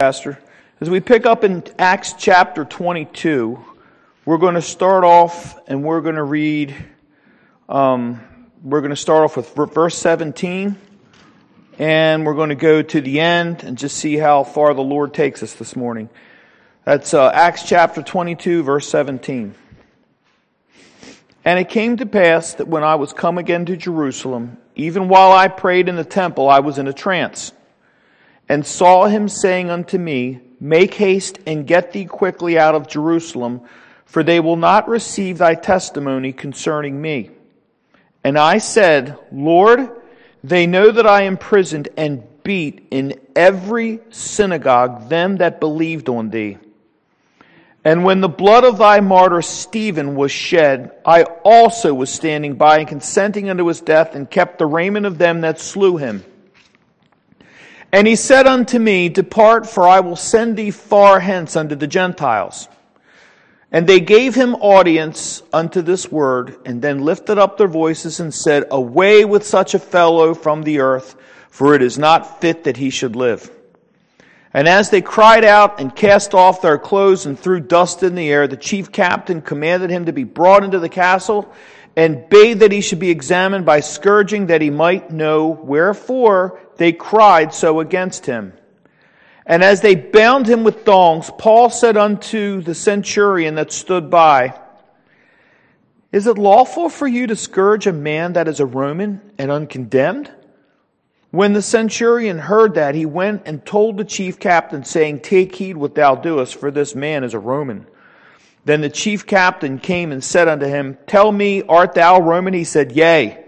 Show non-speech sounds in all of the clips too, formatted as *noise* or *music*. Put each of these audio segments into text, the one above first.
Pastor. As we pick up in Acts chapter 22, we're going to start off and we're going to read, um, we're going to start off with verse 17 and we're going to go to the end and just see how far the Lord takes us this morning. That's uh, Acts chapter 22, verse 17. And it came to pass that when I was come again to Jerusalem, even while I prayed in the temple, I was in a trance, and saw him saying unto me, Make haste and get thee quickly out of Jerusalem, for they will not receive thy testimony concerning me. And I said, Lord, they know that I imprisoned and beat in every synagogue them that believed on thee. And when the blood of thy martyr Stephen was shed, I also was standing by and consenting unto his death, and kept the raiment of them that slew him. And he said unto me, Depart, for I will send thee far hence unto the Gentiles. And they gave him audience unto this word, and then lifted up their voices and said, Away with such a fellow from the earth, for it is not fit that he should live. And as they cried out and cast off their clothes and threw dust in the air, the chief captain commanded him to be brought into the castle and bade that he should be examined by scourging that he might know wherefore they cried so against him. And as they bound him with thongs, Paul said unto the centurion that stood by, Is it lawful for you to scourge a man that is a Roman and uncondemned? When the centurion heard that, he went and told the chief captain, saying, Take heed what thou doest, for this man is a Roman. Then the chief captain came and said unto him, Tell me, art thou Roman? He said, Yea.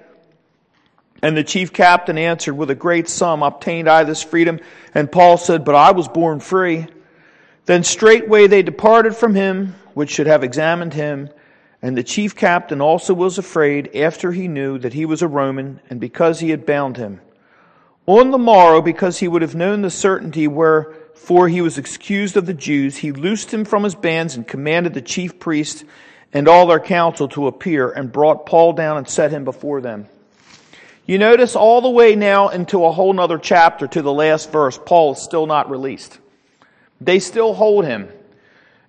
And the chief captain answered, With a great sum obtained I this freedom. And Paul said, But I was born free. Then straightway they departed from him, which should have examined him. And the chief captain also was afraid after he knew that he was a Roman, and because he had bound him. On the morrow, because he would have known the certainty wherefore he was excused of the Jews, he loosed him from his bands and commanded the chief priests and all their council to appear and brought Paul down and set him before them. You notice all the way now into a whole nother chapter to the last verse, Paul is still not released. They still hold him.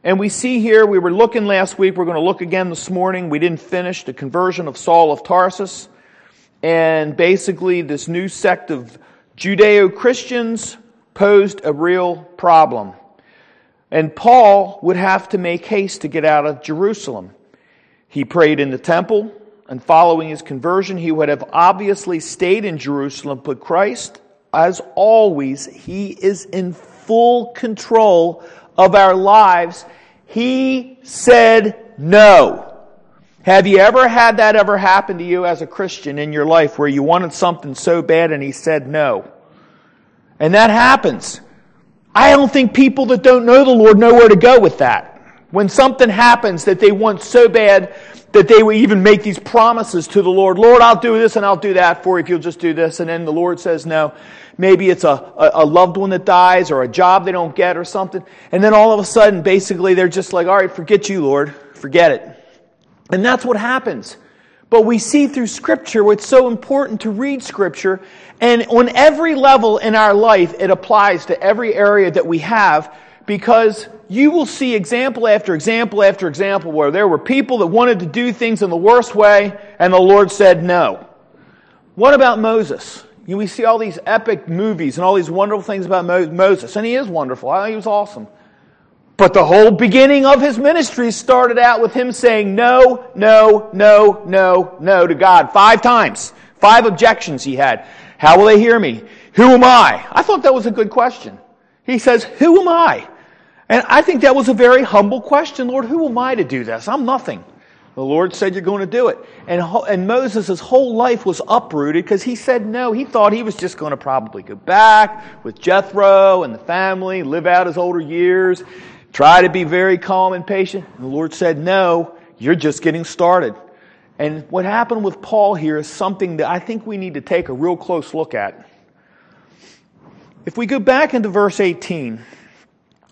And we see here, we were looking last week, we're going to look again this morning. We didn't finish the conversion of Saul of Tarsus. And basically, this new sect of Judeo Christians posed a real problem. And Paul would have to make haste to get out of Jerusalem. He prayed in the temple, and following his conversion, he would have obviously stayed in Jerusalem, but Christ, as always, he is in full control of our lives. He said no. Have you ever had that ever happen to you as a Christian in your life where you wanted something so bad and he said no? And that happens. I don't think people that don't know the Lord know where to go with that. When something happens that they want so bad that they will even make these promises to the Lord, Lord, I'll do this and I'll do that for you if you'll just do this. And then the Lord says no. Maybe it's a, a, a loved one that dies or a job they don't get or something. And then all of a sudden, basically, they're just like, all right, forget you, Lord. Forget it. And that's what happens. But we see through Scripture what's so important to read Scripture, and on every level in our life, it applies to every area that we have because you will see example after example after example where there were people that wanted to do things in the worst way, and the Lord said no. What about Moses? We see all these epic movies and all these wonderful things about Moses, and he is wonderful. He was awesome. But the whole beginning of his ministry started out with him saying no, no, no, no, no to God five times. Five objections he had. How will they hear me? Who am I? I thought that was a good question. He says, Who am I? And I think that was a very humble question. Lord, who am I to do this? I'm nothing. The Lord said, You're going to do it. And, and Moses' whole life was uprooted because he said no. He thought he was just going to probably go back with Jethro and the family, live out his older years, Try to be very calm and patient. And the Lord said, No, you're just getting started. And what happened with Paul here is something that I think we need to take a real close look at. If we go back into verse 18,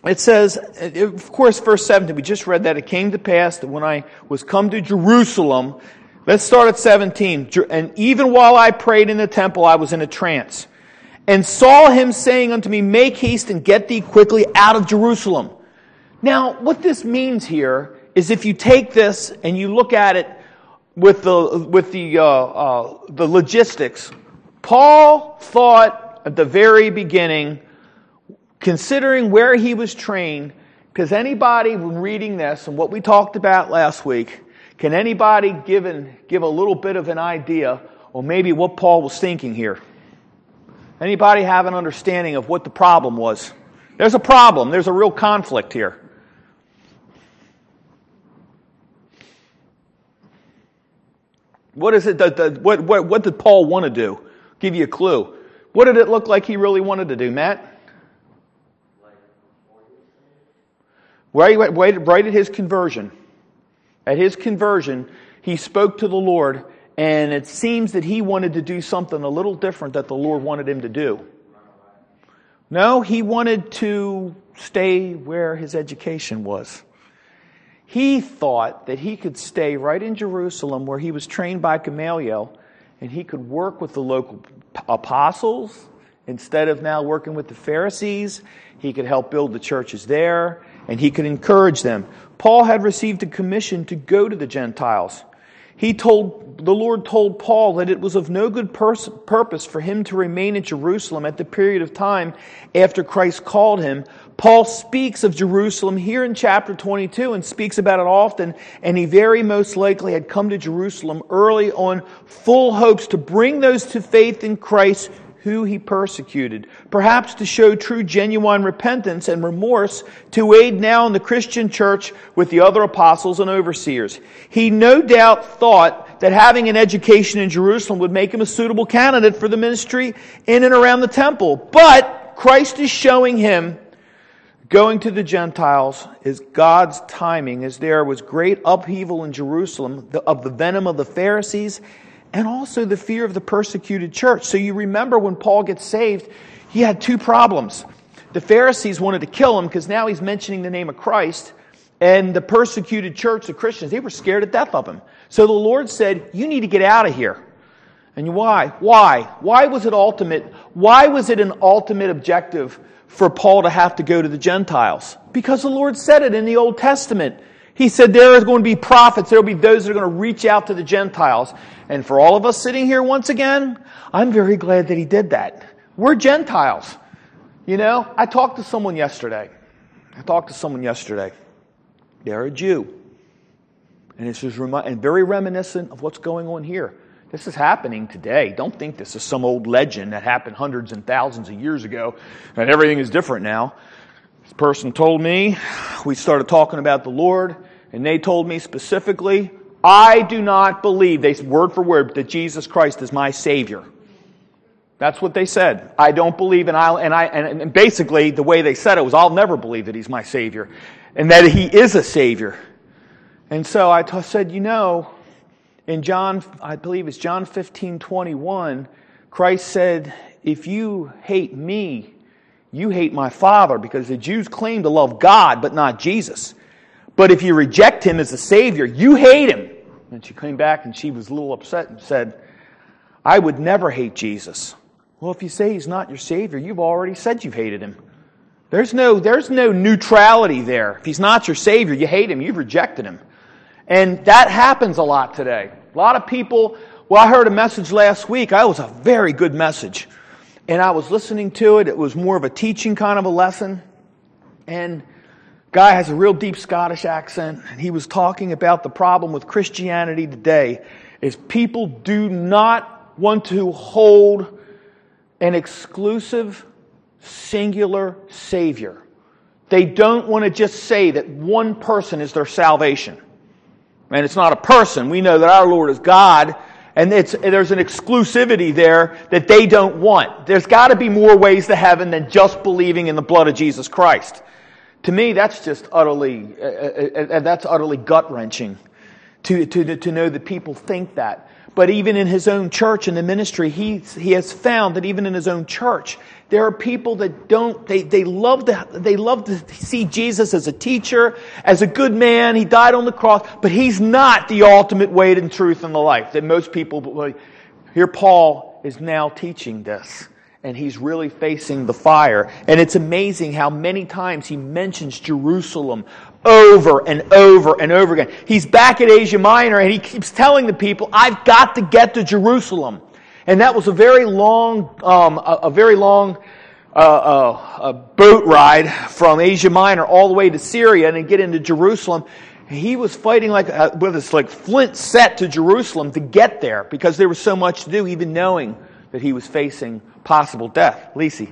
it says, of course, verse 17, we just read that it came to pass that when I was come to Jerusalem, let's start at 17. And even while I prayed in the temple, I was in a trance and saw him saying unto me, Make haste and get thee quickly out of Jerusalem. Now, what this means here is if you take this and you look at it with the, with the, uh, uh, the logistics, Paul thought at the very beginning, considering where he was trained, because anybody reading this and what we talked about last week, can anybody give, an, give a little bit of an idea or maybe what Paul was thinking here? Anybody have an understanding of what the problem was? There's a problem. There's a real conflict here. What is it that, that what, what, what did Paul want to do? Give you a clue. What did it look like he really wanted to do, Matt? Right, right, right at his conversion. At his conversion, he spoke to the Lord, and it seems that he wanted to do something a little different that the Lord wanted him to do. No, he wanted to stay where his education was. He thought that he could stay right in Jerusalem where he was trained by Gamaliel and he could work with the local apostles instead of now working with the Pharisees. He could help build the churches there and he could encourage them. Paul had received a commission to go to the Gentiles. He told, the Lord told Paul that it was of no good pers- purpose for him to remain in Jerusalem at the period of time after Christ called him, Paul speaks of Jerusalem here in chapter 22 and speaks about it often, and he very most likely had come to Jerusalem early on full hopes to bring those to faith in Christ who he persecuted, perhaps to show true genuine repentance and remorse to aid now in the Christian church with the other apostles and overseers. He no doubt thought that having an education in Jerusalem would make him a suitable candidate for the ministry in and around the temple, but Christ is showing him Going to the Gentiles is God's timing, as there was great upheaval in Jerusalem of the venom of the Pharisees and also the fear of the persecuted church. So you remember when Paul gets saved, he had two problems. The Pharisees wanted to kill him because now he's mentioning the name of Christ, and the persecuted church, the Christians, they were scared to death of him. So the Lord said, You need to get out of here. And why? Why? Why was it ultimate? Why was it an ultimate objective for Paul to have to go to the Gentiles? Because the Lord said it in the Old Testament. He said there is going to be prophets, there will be those that are going to reach out to the Gentiles. And for all of us sitting here once again, I'm very glad that he did that. We're Gentiles. You know, I talked to someone yesterday. I talked to someone yesterday. They're a Jew. And it's just remi- and very reminiscent of what's going on here. This is happening today. Don't think this is some old legend that happened hundreds and thousands of years ago and everything is different now. This person told me, we started talking about the Lord, and they told me specifically, I do not believe, they word for word, that Jesus Christ is my Savior. That's what they said. I don't believe, and I, and I, and basically the way they said it was, I'll never believe that He's my Savior, and that He is a Savior. And so I t- said, you know, in John, I believe it's John 15, 21, Christ said, if you hate me, you hate my Father, because the Jews claim to love God, but not Jesus. But if you reject him as a Savior, you hate him. And she came back and she was a little upset and said, I would never hate Jesus. Well, if you say he's not your Savior, you've already said you've hated him. There's no, there's no neutrality there. If he's not your Savior, you hate him, you've rejected him. And that happens a lot today. A lot of people, well, I heard a message last week. It was a very good message. And I was listening to it. It was more of a teaching kind of a lesson. And guy has a real deep Scottish accent. And he was talking about the problem with Christianity today is people do not want to hold an exclusive, singular Savior. They don't want to just say that one person is their salvation and it's not a person. We know that our Lord is God, and there's an exclusivity there that they don't want. There's got to be more ways to heaven than just believing in the blood of Jesus Christ. To me, that's just utterly, uh, uh, uh that's utterly gut wrenching to, to, to know that people think that. But even in his own church and the ministry, he, he has found that even in his own church, there are people that don't, they, they love to, they love to see Jesus as a teacher, as a good man. He died on the cross, but he's not the ultimate way and truth in the life that most people. Here Paul is now teaching this. and he's really facing the fire. And it's amazing how many times he mentions Jerusalem over and over and over again. He's back at Asia Minor and he keeps telling the people, I've got to get to Jerusalem. And that was a very long, um, a, a, very long uh, uh, a boat ride from Asia Minor all the way to Syria and then get into Jerusalem. He was fighting like uh, with this like flint set to Jerusalem to get there because there was so much to do, even knowing that he was facing possible death. Lisi.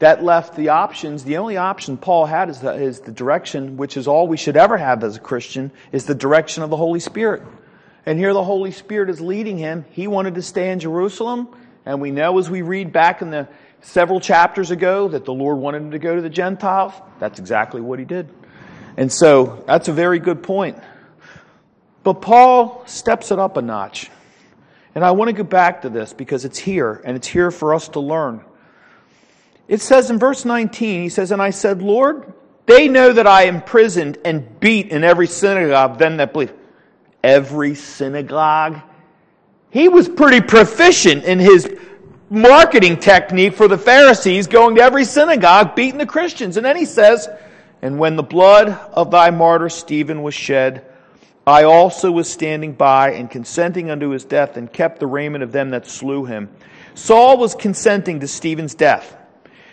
that left the options. The only option Paul had is the, is the direction, which is all we should ever have as a Christian, is the direction of the Holy Spirit. And here the Holy Spirit is leading him. He wanted to stay in Jerusalem. And we know as we read back in the several chapters ago that the Lord wanted him to go to the Gentiles. That's exactly what he did. And so that's a very good point. But Paul steps it up a notch. And I want to go back to this because it's here and it's here for us to learn. It says in verse 19, he says, And I said, Lord, they know that I imprisoned and beat in every synagogue, them that believe. Every synagogue? He was pretty proficient in his marketing technique for the Pharisees, going to every synagogue, beating the Christians. And then he says, And when the blood of thy martyr Stephen was shed, I also was standing by and consenting unto his death and kept the raiment of them that slew him. Saul was consenting to Stephen's death.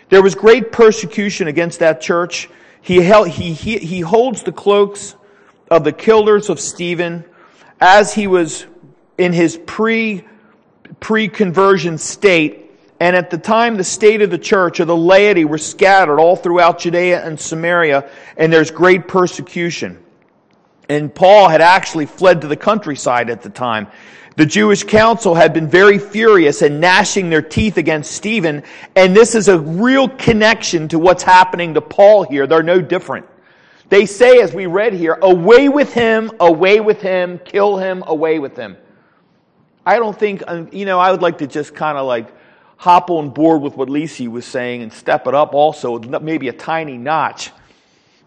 There was great persecution against that church. He, held, he, he, he holds the cloaks of the killers of Stephen as he was in his pre pre-conversion state. And at the time, the state of the church or the laity were scattered all throughout Judea and Samaria, and there's great persecution. And Paul had actually fled to the countryside at the time. The Jewish council had been very furious and gnashing their teeth against Stephen, and this is a real connection to what's happening to Paul here. They're no different. They say, as we read here, away with him, away with him, kill him, away with him. I don't think, um, you know, I would like to just kind of like hop on board with what Lisi was saying and step it up also, maybe a tiny notch.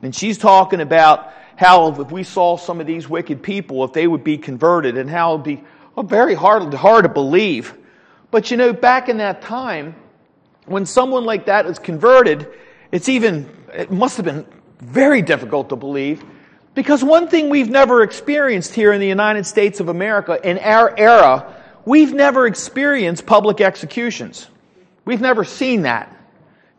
And she's talking about how if we saw some of these wicked people, if they would be converted and how it would be well, very hard, hard to believe. But you know, back in that time, when someone like that is converted, it's even, it must have been very difficult to believe because one thing we've never experienced here in the United States of America, in our era, we've never experienced public executions. We've never seen that.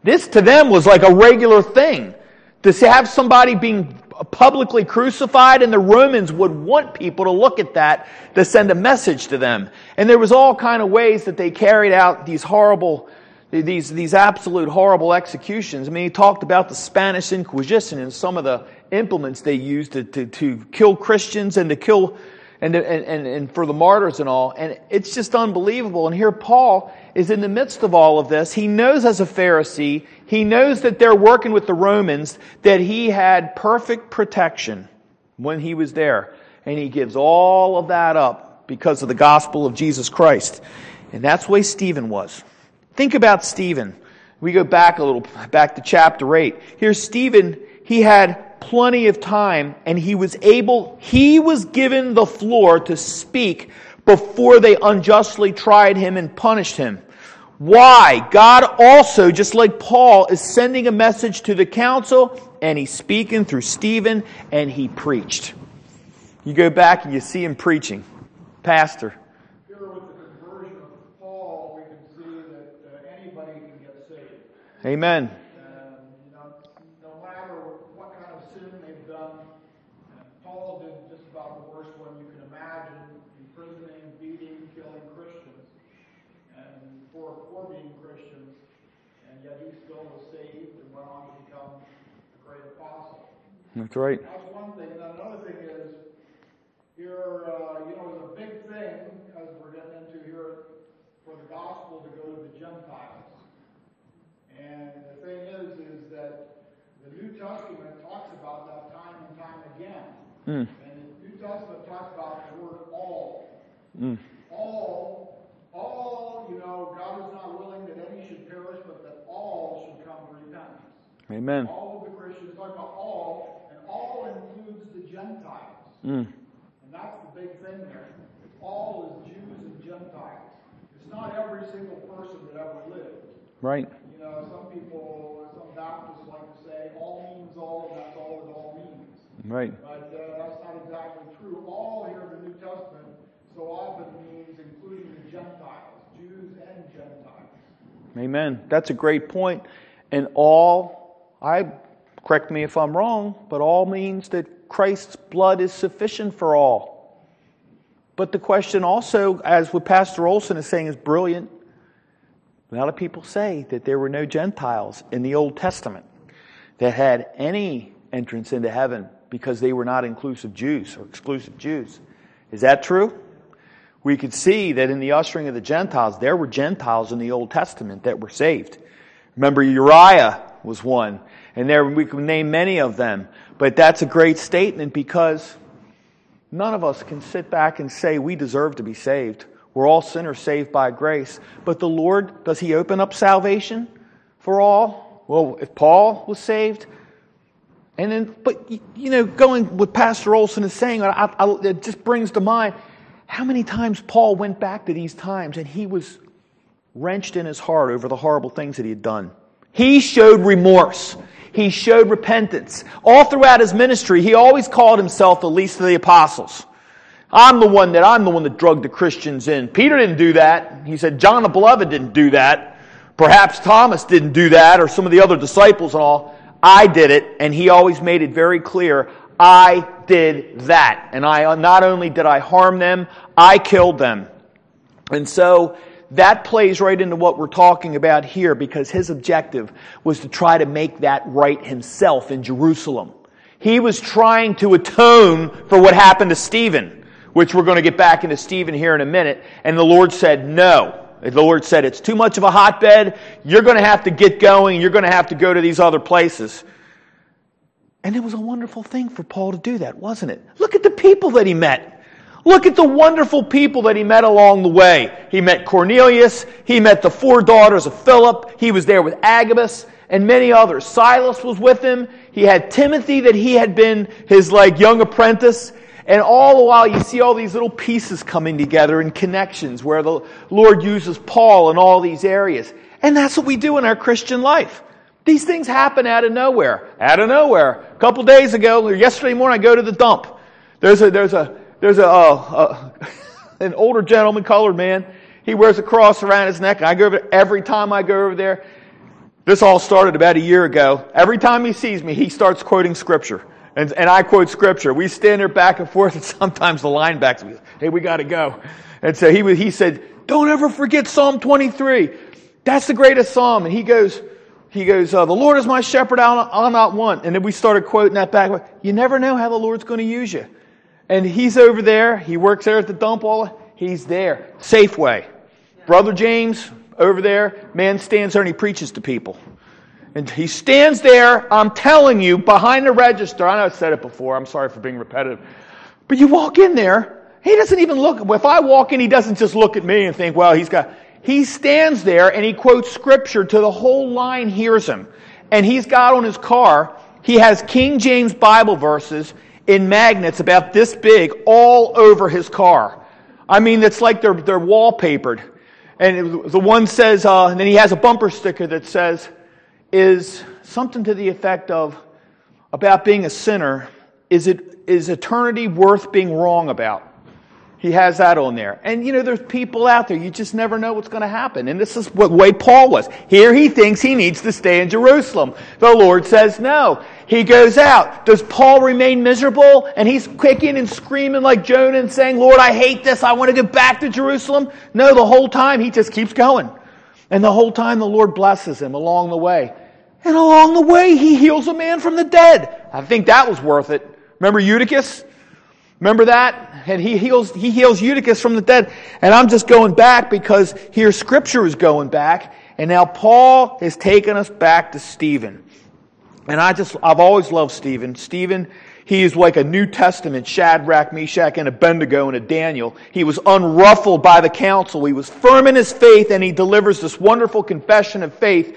This to them was like a regular thing. To have somebody being publicly crucified, and the Romans would want people to look at that to send a message to them. And there was all kind of ways that they carried out these horrible these, these absolute horrible executions. I mean, he talked about the Spanish Inquisition and some of the implements they used to, to, to kill Christians and to kill, and, and, and for the martyrs and all. And it's just unbelievable. And here Paul is in the midst of all of this. He knows as a Pharisee, he knows that they're working with the Romans, that he had perfect protection when he was there. And he gives all of that up because of the gospel of Jesus Christ. And that's the way Stephen was. Think about Stephen. We go back a little, back to chapter 8. Here's Stephen. He had plenty of time and he was able, he was given the floor to speak before they unjustly tried him and punished him. Why? God also, just like Paul, is sending a message to the council and he's speaking through Stephen and he preached. You go back and you see him preaching. Pastor. Here with the conversion of Paul, we can see that, uh, Amen. That's right. That's one thing. And another thing is, here, uh, you know, it's a big thing, as we're getting into here, for the gospel to go to the Gentiles. And the thing is, is that the New Testament talks about that time and time again. Mm. And the New Testament talks about the word all. Mm. All, all, you know, God is not willing that any should perish, but that all should come to repentance. Amen. All Mm. And that's the big thing there. All is Jews and Gentiles. It's not every single person that ever lived. Right. You know, some people, some Baptists like to say all means all, and that's all it all means. Right. But uh, that's not exactly true. All here in the New Testament so often means including the Gentiles, Jews and Gentiles. Amen. That's a great point. And all, I correct me if I'm wrong, but all means that Christ's blood is sufficient for all. But the question also, as what Pastor Olson is saying, is brilliant. A lot of people say that there were no Gentiles in the Old Testament that had any entrance into heaven because they were not inclusive Jews or exclusive Jews. Is that true? We could see that in the ushering of the Gentiles, there were Gentiles in the Old Testament that were saved. Remember, Uriah was one, and there we can name many of them. But that's a great statement because none of us can sit back and say we deserve to be saved. We're all sinners saved by grace. But the Lord, does He open up salvation for all? Well, if Paul was saved, and then, but you know, going with Pastor Olson is saying, I, I, it just brings to mind how many times Paul went back to these times and he was wrenched in his heart over the horrible things that he had done. He showed remorse. He showed repentance. All throughout his ministry, he always called himself the least of the apostles. I'm the one that I'm the one that drugged the Christians in. Peter didn't do that. He said John the Beloved didn't do that. Perhaps Thomas didn't do that, or some of the other disciples and all. I did it, and he always made it very clear. I did that, and I not only did I harm them, I killed them. And so that plays right into what we're talking about here because his objective was to try to make that right himself in Jerusalem. He was trying to atone for what happened to Stephen, which we're going to get back into Stephen here in a minute. And the Lord said, no. The Lord said, it's too much of a hotbed. You're going to have to get going. You're going to have to go to these other places. And it was a wonderful thing for Paul to do that, wasn't it? Look at the people that he met. Look at the wonderful people that he met along the way. He met Cornelius. He met the four daughters of Philip. He was there with Agabus and many others. Silas was with him. He had Timothy that he had been his like young apprentice. And all the while you see all these little pieces coming together in connections where the Lord uses Paul in all these areas. And that's what we do in our Christian life. These things happen out of nowhere. Out of nowhere. A couple days ago, or yesterday morning, I go to the dump. There's a, there's a, there's a, uh, uh, *laughs* an older gentleman, colored man. He wears a cross around his neck. I go over every time I go over there. This all started about a year ago. Every time he sees me, he starts quoting scripture. And, and I quote scripture. We stand there back and forth, and *laughs* sometimes the line backs me. Hey, we got to go. And so he, he said, Don't ever forget Psalm 23. That's the greatest psalm. And he goes, he goes, uh, The Lord is my shepherd, I'll, I'll not want. And then we started quoting that back. You never know how the Lord's going to use you. And he's over there. He works there at the dump. All he's there. Safeway. Brother James over there. Man stands there and he preaches to people. And he stands there. I'm telling you, behind the register. I know I said it before. I'm sorry for being repetitive. But you walk in there. He doesn't even look. If I walk in, he doesn't just look at me and think, "Well, he's got." He stands there and he quotes scripture to the whole line hears him. And he's got on his car. He has King James Bible verses in magnets about this big all over his car. I mean, it's like they're, they're wallpapered. And the one says, uh, and then he has a bumper sticker that says, is something to the effect of, about being a sinner, is it, is eternity worth being wrong about? He has that on there. And you know, there's people out there, you just never know what's going to happen. And this is what way Paul was. Here he thinks he needs to stay in Jerusalem. The Lord says no. He goes out. Does Paul remain miserable? And he's kicking and screaming like Jonah and saying, Lord, I hate this. I want to get back to Jerusalem. No, the whole time he just keeps going. And the whole time the Lord blesses him along the way. And along the way he heals a man from the dead. I think that was worth it. Remember Eutychus? Remember that? And he heals, he heals Eutychus from the dead. And I'm just going back because here scripture is going back. And now Paul has taken us back to Stephen. And I just, I've always loved Stephen. Stephen, he is like a New Testament Shadrach, Meshach, and Abednego and a Daniel. He was unruffled by the council. He was firm in his faith and he delivers this wonderful confession of faith.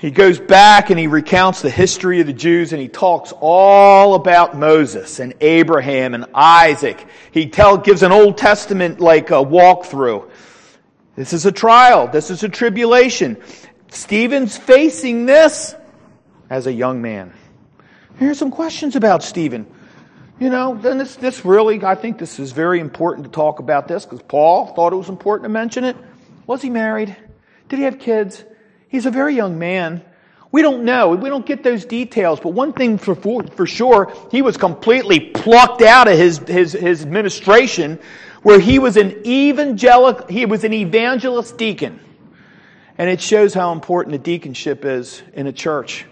He goes back and he recounts the history of the Jews and he talks all about Moses and Abraham and Isaac. He tell, gives an Old Testament like a walkthrough. This is a trial. This is a tribulation. Stephen's facing this as a young man. Here's some questions about Stephen. You know, then this, this really, I think this is very important to talk about this because Paul thought it was important to mention it. Was he married? Did he have kids? He's a very young man. We don't know. We don't get those details. But one thing for, for sure, he was completely plucked out of his, his, his administration where he was an evangelical, he was an evangelist deacon. And it shows how important a deaconship is in a church.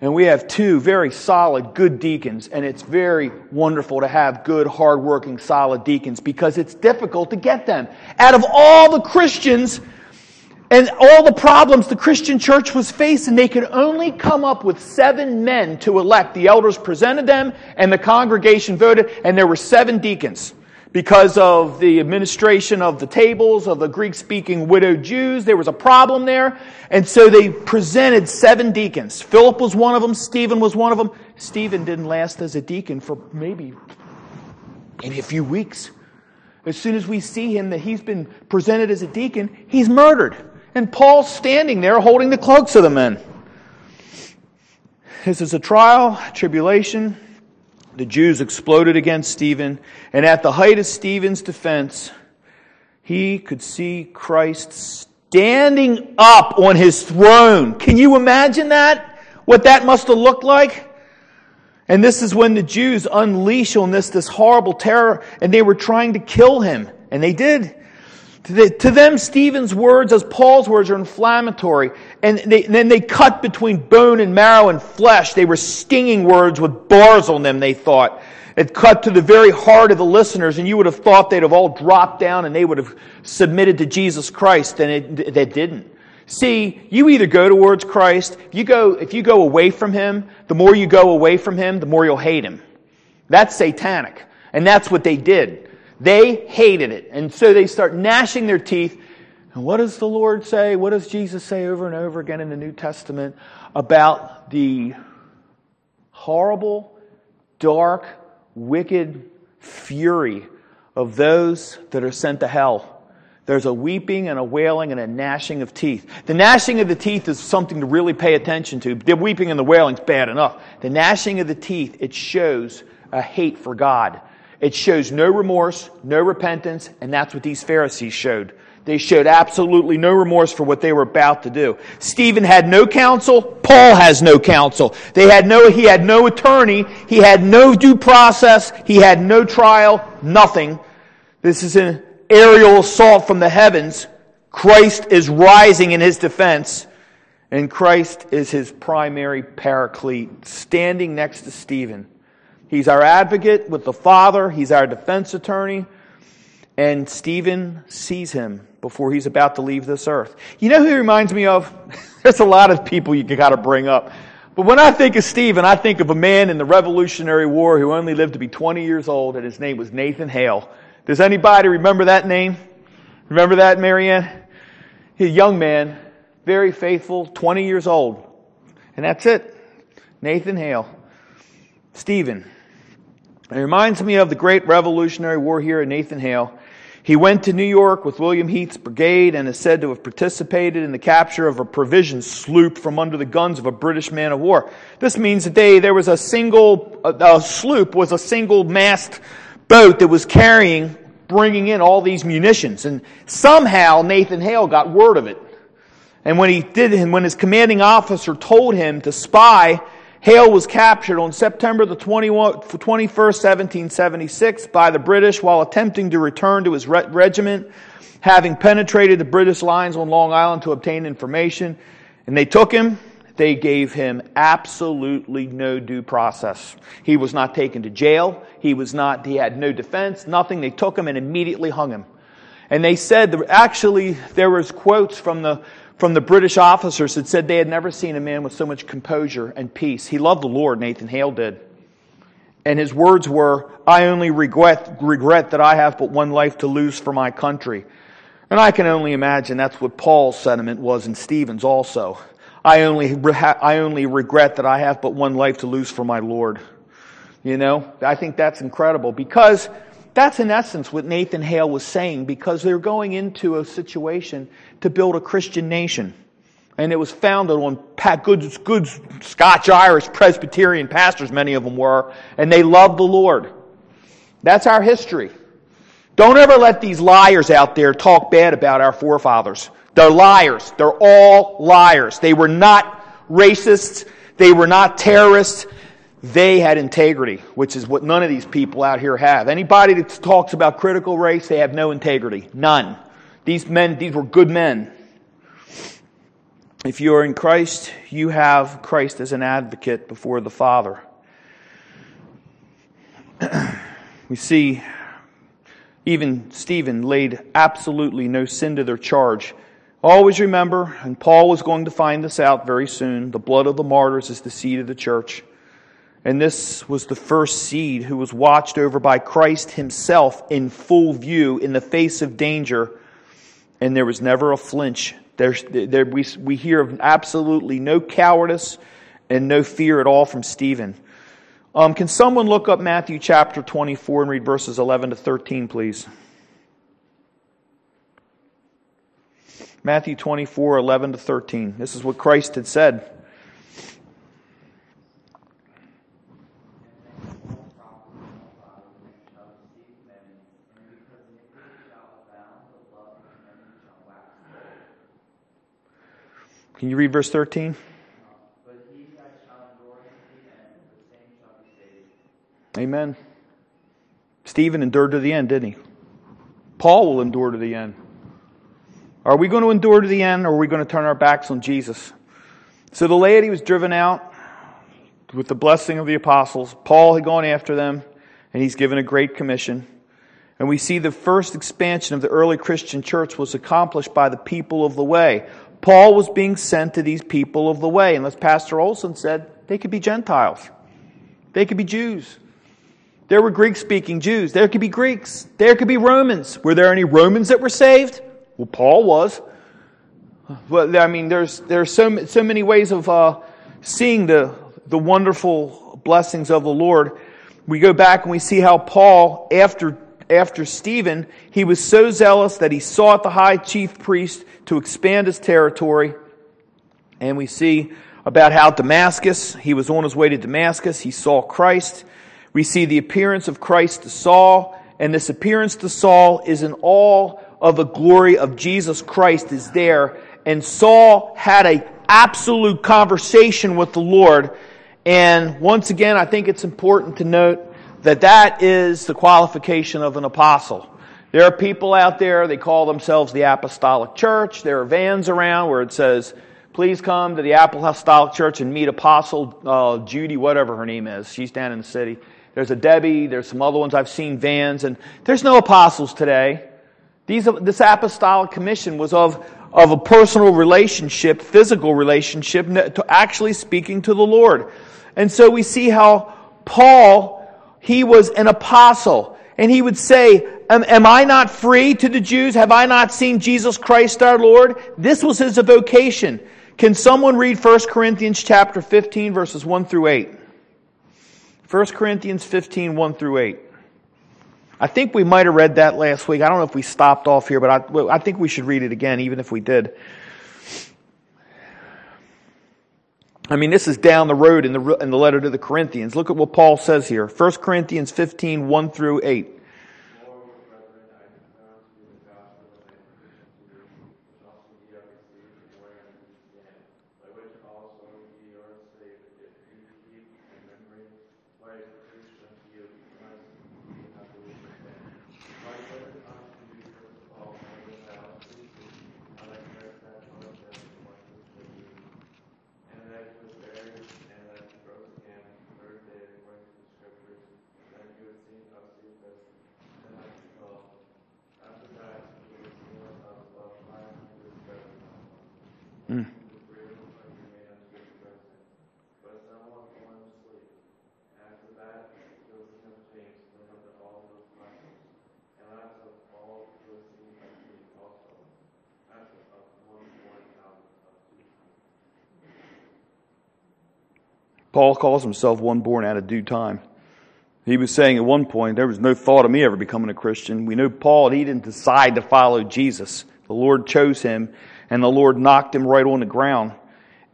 And we have two very solid, good deacons, and it's very wonderful to have good, hardworking, solid deacons because it's difficult to get them. Out of all the Christians and all the problems the Christian church was facing, they could only come up with seven men to elect. The elders presented them, and the congregation voted, and there were seven deacons because of the administration of the tables of the Greek speaking widowed Jews. There was a problem there. And so they presented seven deacons. Philip was one of them. Stephen was one of them. Stephen didn't last as a deacon for maybe, maybe a few weeks. As soon as we see him that he's been presented as a deacon, he's murdered. And Paul's standing there holding the cloaks of the men. This is a trial, tribulation, the Jews exploded against Stephen, and at the height of Stephen's defense, he could see Christ standing up on his throne. Can you imagine that? What that must have looked like? And this is when the Jews unleash on this, this horrible terror, and they were trying to kill him. And they did. To, the, to them, Stephen's words, as Paul's words, are inflammatory. And, they, then they cut between bone and marrow and flesh. They were stinging words with bars on them, they thought. It cut to the very heart of the listeners, and you would have thought they'd have all dropped down and they would have submitted to Jesus Christ, and it, they didn't. See, you either go towards Christ, if you go, if you go away from Him, the more you go away from Him, the more you'll hate Him. That's satanic. And that's what they did. They hated it. And so they start gnashing their teeth. And what does the Lord say? What does Jesus say over and over again in the New Testament about the horrible, dark, wicked fury of those that are sent to hell? There's a weeping and a wailing and a gnashing of teeth. The gnashing of the teeth is something to really pay attention to. The weeping and the wailing's bad enough. The gnashing of the teeth, it shows a hate for God. It shows no remorse, no repentance, and that's what these Pharisees showed. They showed absolutely no remorse for what they were about to do. Stephen had no counsel. Paul has no counsel. They had no, he had no attorney. He had no due process. He had no trial. Nothing. This is an aerial assault from the heavens. Christ is rising in his defense. And Christ is his primary paraclete, standing next to Stephen. He's our advocate with the Father. He's our defense attorney. And Stephen sees him before he's about to leave this earth. You know who he reminds me of? *laughs* There's a lot of people you got to bring up. But when I think of Stephen, I think of a man in the Revolutionary War who only lived to be 20 years old, and his name was Nathan Hale. Does anybody remember that name? Remember that, Marianne? He's a young man, very faithful, 20 years old. And that's it. Nathan Hale. Stephen. It reminds me of the great Revolutionary War hero Nathan Hale. He went to New York with William Heath's brigade and is said to have participated in the capture of a provision sloop from under the guns of a British man of war. This means that they, there was a single, a, a sloop was a single mast boat that was carrying, bringing in all these munitions. And somehow Nathan Hale got word of it. And when he did, and when his commanding officer told him to spy Hale was captured on September the 21st, 1776 by the British while attempting to return to his regiment, having penetrated the British lines on Long Island to obtain information. And they took him. They gave him absolutely no due process. He was not taken to jail. He was not, he had no defense, nothing. They took him and immediately hung him. And they said, actually, there was quotes from the from the British officers that said they had never seen a man with so much composure and peace. He loved the Lord, Nathan Hale did. And his words were, I only regret, regret that I have but one life to lose for my country. And I can only imagine that's what Paul's sentiment was in Stephen's also. I only, I only regret that I have but one life to lose for my Lord. You know, I think that's incredible because that's in essence what Nathan Hale was saying because they're going into a situation to build a Christian nation. And it was founded on good, good Scotch Irish Presbyterian pastors, many of them were, and they loved the Lord. That's our history. Don't ever let these liars out there talk bad about our forefathers. They're liars. They're all liars. They were not racists. They were not terrorists. They had integrity, which is what none of these people out here have. Anybody that talks about critical race, they have no integrity. None. These men, these were good men. If you are in Christ, you have Christ as an advocate before the Father. *clears throat* we see even Stephen laid absolutely no sin to their charge. Always remember, and Paul was going to find this out very soon, the blood of the martyrs is the seed of the church. And this was the first seed who was watched over by Christ himself in full view in the face of danger. And there was never a flinch there's, there, we, we hear of absolutely no cowardice and no fear at all from Stephen. Um, can someone look up Matthew chapter 24 and read verses 11 to 13, please? Matthew 24, 11 to 13. This is what Christ had said. Can you read verse 13? Amen. Stephen endured to the end, didn't he? Paul will endure to the end. Are we going to endure to the end or are we going to turn our backs on Jesus? So the laity was driven out with the blessing of the apostles. Paul had gone after them and he's given a great commission. And we see the first expansion of the early Christian church was accomplished by the people of the way. Paul was being sent to these people of the way. And as Pastor Olson said, they could be Gentiles. They could be Jews. There were Greek speaking Jews. There could be Greeks. There could be Romans. Were there any Romans that were saved? Well, Paul was. Well, I mean, there's, there's so, so many ways of uh, seeing the, the wonderful blessings of the Lord. We go back and we see how Paul, after after Stephen, he was so zealous that he sought the high chief priest to expand his territory. And we see about how Damascus, he was on his way to Damascus, he saw Christ. We see the appearance of Christ to Saul, and this appearance to Saul is in all of the glory of Jesus Christ is there. And Saul had a absolute conversation with the Lord. And once again, I think it's important to note that that is the qualification of an apostle. There are people out there, they call themselves the Apostolic Church. There are vans around where it says, please come to the Apostolic Church and meet Apostle uh, Judy, whatever her name is. She's down in the city. There's a Debbie, there's some other ones I've seen vans, and there's no apostles today. These, this apostolic commission was of, of a personal relationship, physical relationship, to actually speaking to the Lord. And so we see how Paul he was an apostle. And he would say, am, am, I not free to the Jews? Have I not seen Jesus Christ our Lord? This was his vocation. Can someone read 1 Corinthians chapter 15 verses 1 through 8? 1 Corinthians 15, 1 through 8. I think we might have read that last week. I don't know if we stopped off here, but I, I think we should read it again, even if we did. I mean, this is down the road in the, in the letter to the Corinthians. Look at what Paul says here. 1 Corinthians 15, 1 through 8. Paul calls himself one born out of due time. He was saying at one point, there was no thought of me ever becoming a Christian. We know Paul, he didn't decide to follow Jesus. The Lord chose him, and the Lord knocked him right on the ground.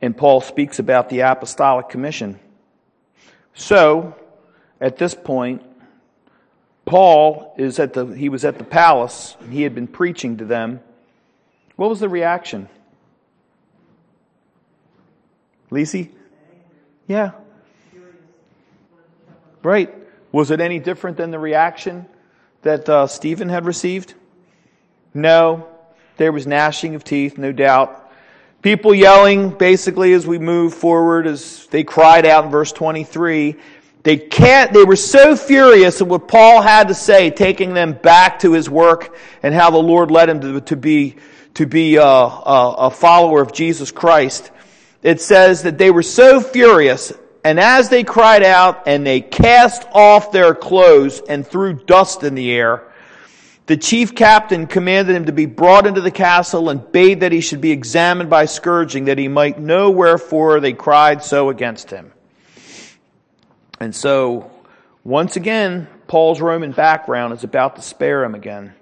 And Paul speaks about the apostolic commission. So, at this point, Paul is at the, he was at the palace, and he had been preaching to them. What was the reaction? Lisi? Yeah. Right. Was it any different than the reaction that uh, Stephen had received? No. There was gnashing of teeth, no doubt. People yelling, basically, as we move forward, as they cried out in verse 23. They can't, they were so furious at what Paul had to say, taking them back to his work and how the Lord led him to, to be, to be a, a, a follower of Jesus Christ. It says that they were so furious and as they cried out and they cast off their clothes and threw dust in the air, the chief captain commanded him to be brought into the castle and bade that he should be examined by scourging, that he might know wherefore they cried so against him. And so, once again, Paul's Roman background is about to spare him again.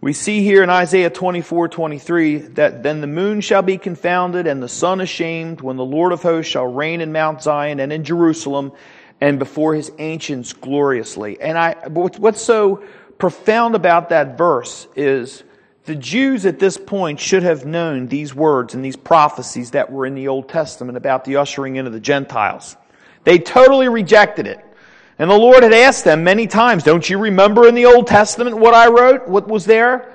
We see here in Isaiah 24, 23 that then the moon shall be confounded and the sun ashamed when the Lord of hosts shall reign in Mount Zion and in Jerusalem and before his ancients gloriously. And I, what's so profound about that verse is the Jews at this point should have known these words and these prophecies that were in the Old Testament about the ushering in of the Gentiles. They totally rejected it. And the Lord had asked them many times, don't you remember in the Old Testament what I wrote? What was there?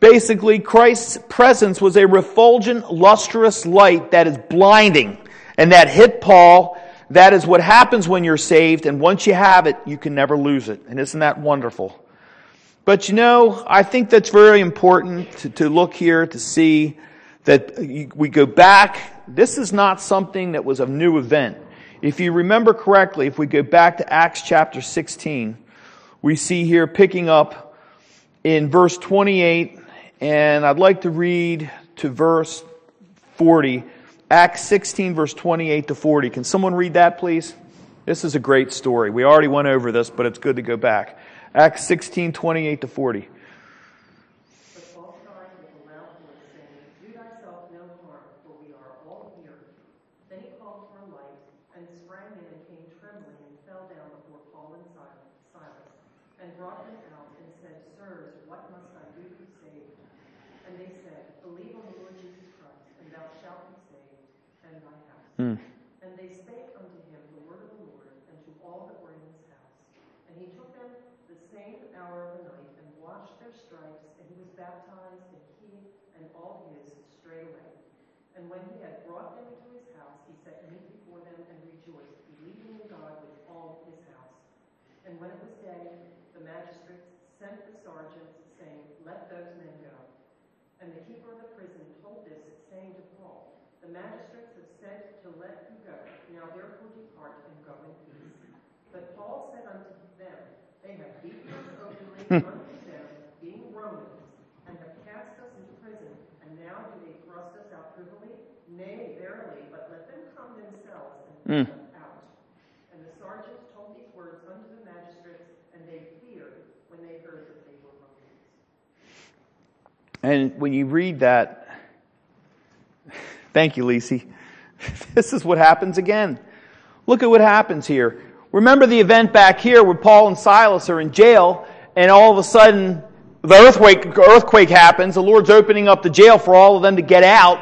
Basically, Christ's presence was a refulgent, lustrous light that is blinding and that hit Paul. That is what happens when you're saved, and once you have it, you can never lose it. And isn't that wonderful? But you know, I think that's very important to, to look here to see that we go back. This is not something that was a new event. If you remember correctly, if we go back to Acts chapter 16, we see here picking up in verse 28, and I'd like to read to verse 40. Acts 16, verse 28 to 40. Can someone read that, please? This is a great story. We already went over this, but it's good to go back. Acts 16, 28 to 40. Mm. And they spake unto him the word of the Lord and to all that were in his house. And he took them the same hour of the night and washed their stripes, and he was baptized, and he and all his straightway. And when he had brought them into his house, he set meat before them and rejoiced, believing in God with all his house. And when it was day, the magistrates sent the sergeants, saying, Let those men go. And the keeper of the prison told this, saying to Paul, The magistrates have said to let you go. Now therefore depart and go in peace. But Paul said unto them, They have beaten us openly *laughs* unto them, being Romans, and have cast us into prison, and now do they thrust us out privily? Nay, verily, but let them come themselves and mm. us out. And the sergeants told these words unto the magistrates, and they feared when they heard that they were Romans. And when you read that, thank you, Lisi. *laughs* this is what happens again. Look at what happens here. Remember the event back here where Paul and Silas are in jail, and all of a sudden the earthquake, earthquake happens. The Lord's opening up the jail for all of them to get out.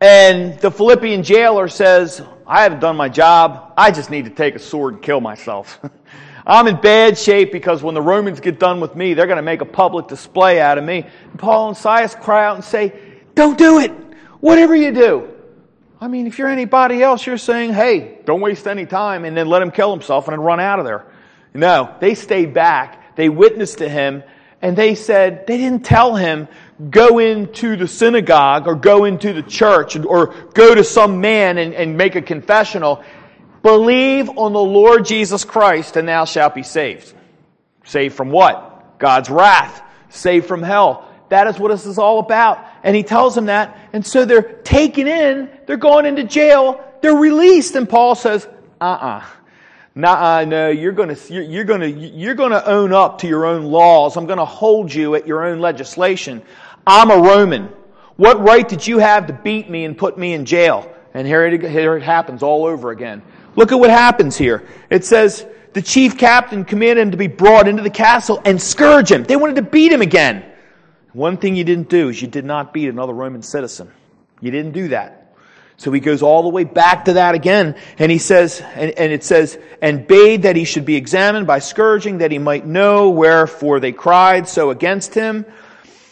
And the Philippian jailer says, I haven't done my job. I just need to take a sword and kill myself. *laughs* I'm in bad shape because when the Romans get done with me, they're going to make a public display out of me. And Paul and Silas cry out and say, Don't do it. Whatever you do, I mean, if you're anybody else, you're saying, hey, don't waste any time and then let him kill himself and then run out of there. No, they stayed back. They witnessed to him and they said, they didn't tell him, go into the synagogue or go into the church or go to some man and, and make a confessional. Believe on the Lord Jesus Christ and thou shalt be saved. Saved from what? God's wrath. Saved from hell. That is what this is all about. And he tells them that. And so they're taken in, they're going into jail they're released. And Paul says, uh-uh. Nah, no, you're gonna, you're, you're gonna, you're gonna own up to your own laws. I'm gonna hold you at your own legislation. I'm a Roman. What right did you have to beat me and put me in jail? And here it, here it happens all over again. Look at what happens here. It says, the chief captain commanded him to be brought into the castle and scourge him. They wanted to beat him again. One thing you didn't do is you did not beat another Roman citizen. You didn't do that. So he goes all the way back to that again, and he says, and, and, it says, and bade that he should be examined by scourging, that he might know wherefore they cried so against him.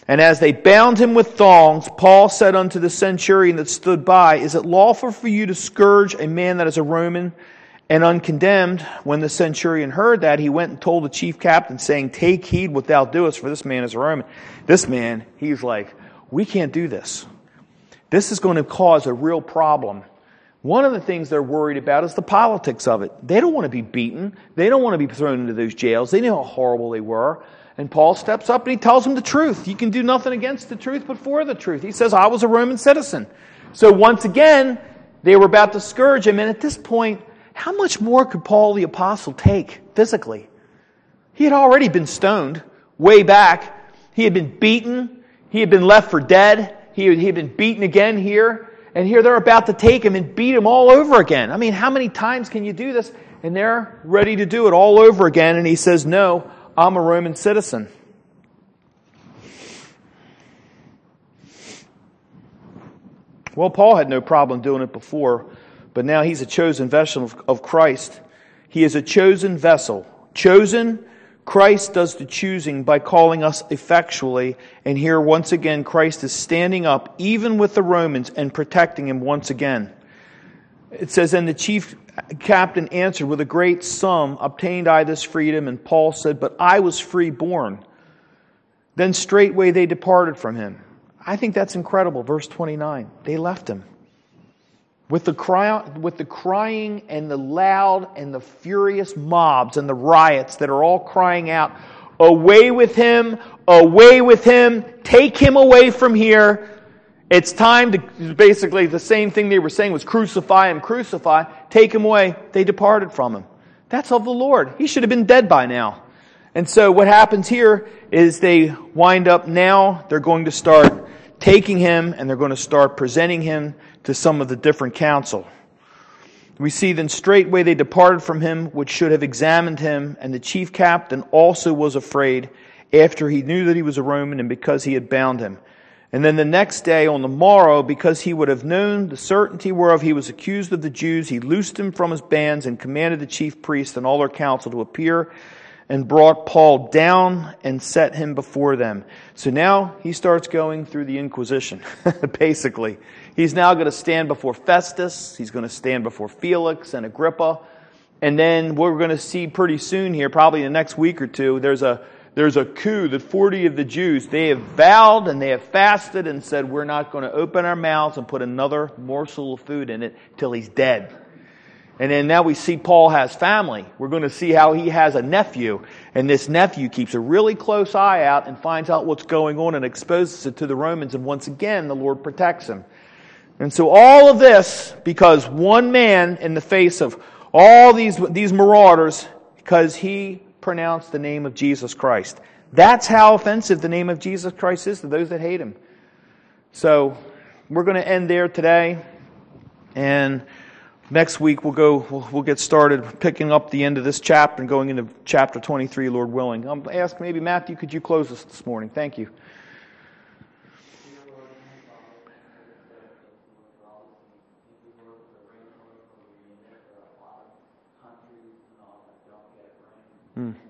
And as they bound him with thongs, Paul said unto the centurion that stood by, Is it lawful for you to scourge a man that is a Roman and uncondemned? When the centurion heard that, he went and told the chief captain, saying, Take heed what thou doest, for this man is a Roman. This man, he's like, We can't do this. This is going to cause a real problem. One of the things they're worried about is the politics of it. They don't want to be beaten. They don't want to be thrown into those jails. They know how horrible they were. And Paul steps up and he tells them the truth. You can do nothing against the truth but for the truth. He says, I was a Roman citizen. So once again, they were about to scourge him. And at this point, how much more could Paul the apostle take physically? He had already been stoned way back. He had been beaten. He had been left for dead. He, had been beaten again here. And here they're about to take him and beat him all over again. I mean, how many times can you do this? And they're ready to do it all over again. And he says, No, I'm a Roman citizen. Well, Paul had no problem doing it before, but now he's a chosen vessel of, Christ. He is a chosen vessel, chosen Christ does the choosing by calling us effectually. And here, once again, Christ is standing up, even with the Romans, and protecting him once again. It says, And the chief captain answered, With a great sum obtained I this freedom. And Paul said, But I was free born. Then straightway they departed from him. I think that's incredible. Verse 29. They left him. With the, cry, with the crying and the loud and the furious mobs and the riots that are all crying out, Away with him! Away with him! Take him away from here! It's time to, basically, the same thing they were saying was crucify him, crucify, take him away. They departed from him. That's of the Lord. He should have been dead by now. And so what happens here is they wind up now, they're going to start taking him and they're going to start presenting him to some of the different council. We see then straightway they departed from him, which should have examined him, and the chief captain also was afraid after he knew that he was a Roman and because he had bound him. And then the next day on the morrow, because he would have known the certainty whereof he was accused of the Jews, he loosed him from his bands and commanded the chief priests and all their council to appear and brought Paul down and set him before them. So now he starts going through the Inquisition, *laughs* basically. He's now going to stand before Festus, he's going to stand before Felix and Agrippa. And then we're going to see pretty soon here, probably in the next week or two, there's a there's a coup that 40 of the Jews, they have vowed and they have fasted and said, we're not going to open our mouths and put another morsel of food in it till he's dead. And then now we see Paul has family. We're going to see how he has a nephew. And this nephew keeps a really close eye out and finds out what's going on and exposes it to the Romans. And once again, the Lord protects him. And so all of this because one man in the face of all these, these marauders, because he pronounced the name of Jesus Christ. That's how offensive the name of Jesus Christ is to those that hate him. So we're going to end there today. And Next week we'll go, we'll, we'll, get started picking up the end of this chapter and going into chapter 23, Lord willing. I'll ask maybe Matthew, could you close us this morning? Thank you. Hmm.